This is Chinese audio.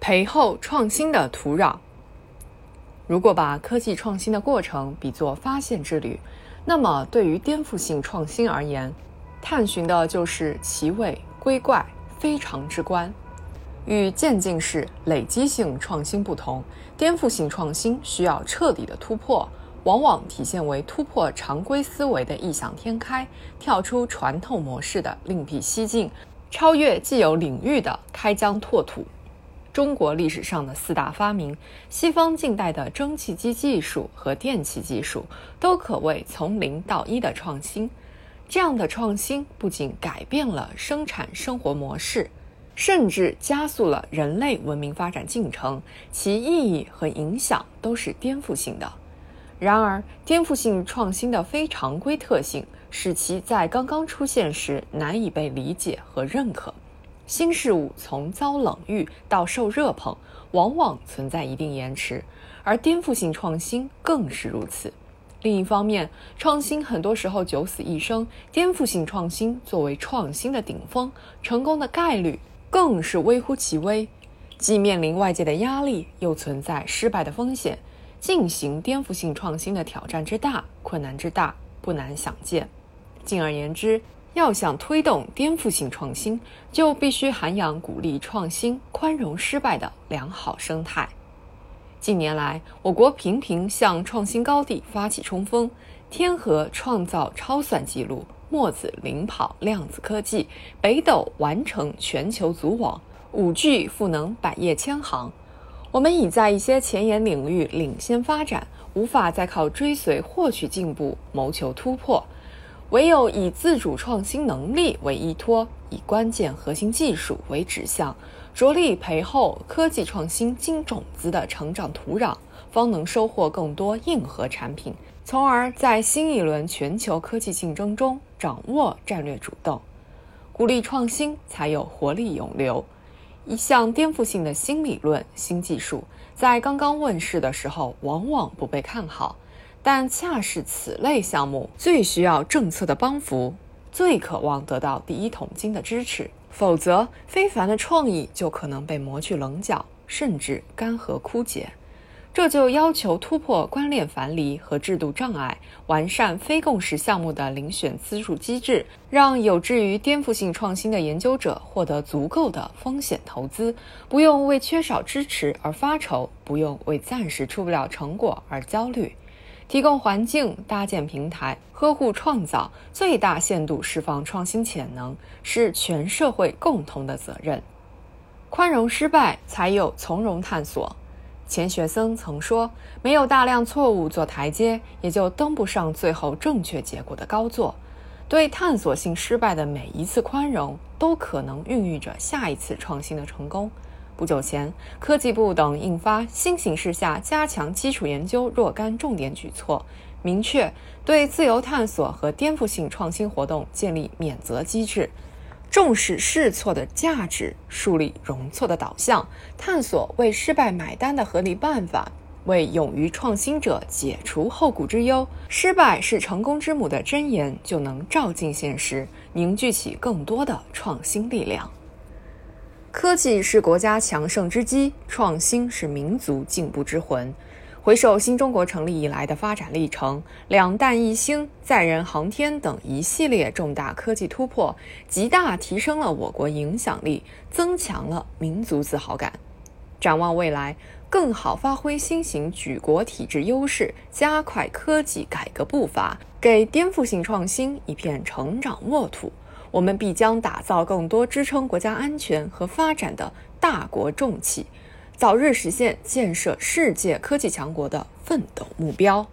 培厚创新的土壤。如果把科技创新的过程比作发现之旅，那么对于颠覆性创新而言，探寻的就是奇伟归怪、非常之观。与渐进式、累积性创新不同，颠覆性创新需要彻底的突破，往往体现为突破常规思维的异想天开，跳出传统模式的另辟蹊径，超越既有领域的开疆拓土。中国历史上的四大发明，西方近代的蒸汽机技术和电气技术，都可谓从零到一的创新。这样的创新不仅改变了生产生活模式。甚至加速了人类文明发展进程，其意义和影响都是颠覆性的。然而，颠覆性创新的非常规特性，使其在刚刚出现时难以被理解和认可。新事物从遭冷遇到受热捧，往往存在一定延迟，而颠覆性创新更是如此。另一方面，创新很多时候九死一生，颠覆性创新作为创新的顶峰，成功的概率。更是微乎其微，既面临外界的压力，又存在失败的风险。进行颠覆性创新的挑战之大，困难之大，不难想见。进而言之，要想推动颠覆性创新，就必须涵养鼓励创新、宽容失败的良好生态。近年来，我国频频向创新高地发起冲锋，天河创造超算纪录。墨子领跑量子科技，北斗完成全球组网，五 G 赋能百业千行。我们已在一些前沿领域领先发展，无法再靠追随获取进步谋求突破，唯有以自主创新能力为依托，以关键核心技术为指向，着力培厚科技创新金种子的成长土壤，方能收获更多硬核产品。从而在新一轮全球科技竞争中掌握战略主动，鼓励创新才有活力涌流。一项颠覆性的新理论、新技术，在刚刚问世的时候，往往不被看好，但恰是此类项目最需要政策的帮扶，最渴望得到第一桶金的支持，否则非凡的创意就可能被磨去棱角，甚至干涸枯竭。这就要求突破观念樊篱和制度障碍，完善非共识项目的遴选资助机制，让有志于颠覆性创新的研究者获得足够的风险投资，不用为缺少支持而发愁，不用为暂时出不了成果而焦虑。提供环境、搭建平台、呵护创造、最大限度释放创新潜能，是全社会共同的责任。宽容失败，才有从容探索。钱学森曾说：“没有大量错误做台阶，也就登不上最后正确结果的高座。对探索性失败的每一次宽容，都可能孕育着下一次创新的成功。”不久前，科技部等印发新形势下加强基础研究若干重点举措，明确对自由探索和颠覆性创新活动建立免责机制。重视试错的价值，树立容错的导向，探索为失败买单的合理办法，为勇于创新者解除后顾之忧。失败是成功之母的箴言，就能照进现实，凝聚起更多的创新力量。科技是国家强盛之基，创新是民族进步之魂。回首新中国成立以来的发展历程，两弹一星、载人航天等一系列重大科技突破，极大提升了我国影响力，增强了民族自豪感。展望未来，更好发挥新型举国体制优势，加快科技改革步伐，给颠覆性创新一片成长沃土，我们必将打造更多支撑国家安全和发展的大国重器。早日实现建设世界科技强国的奋斗目标。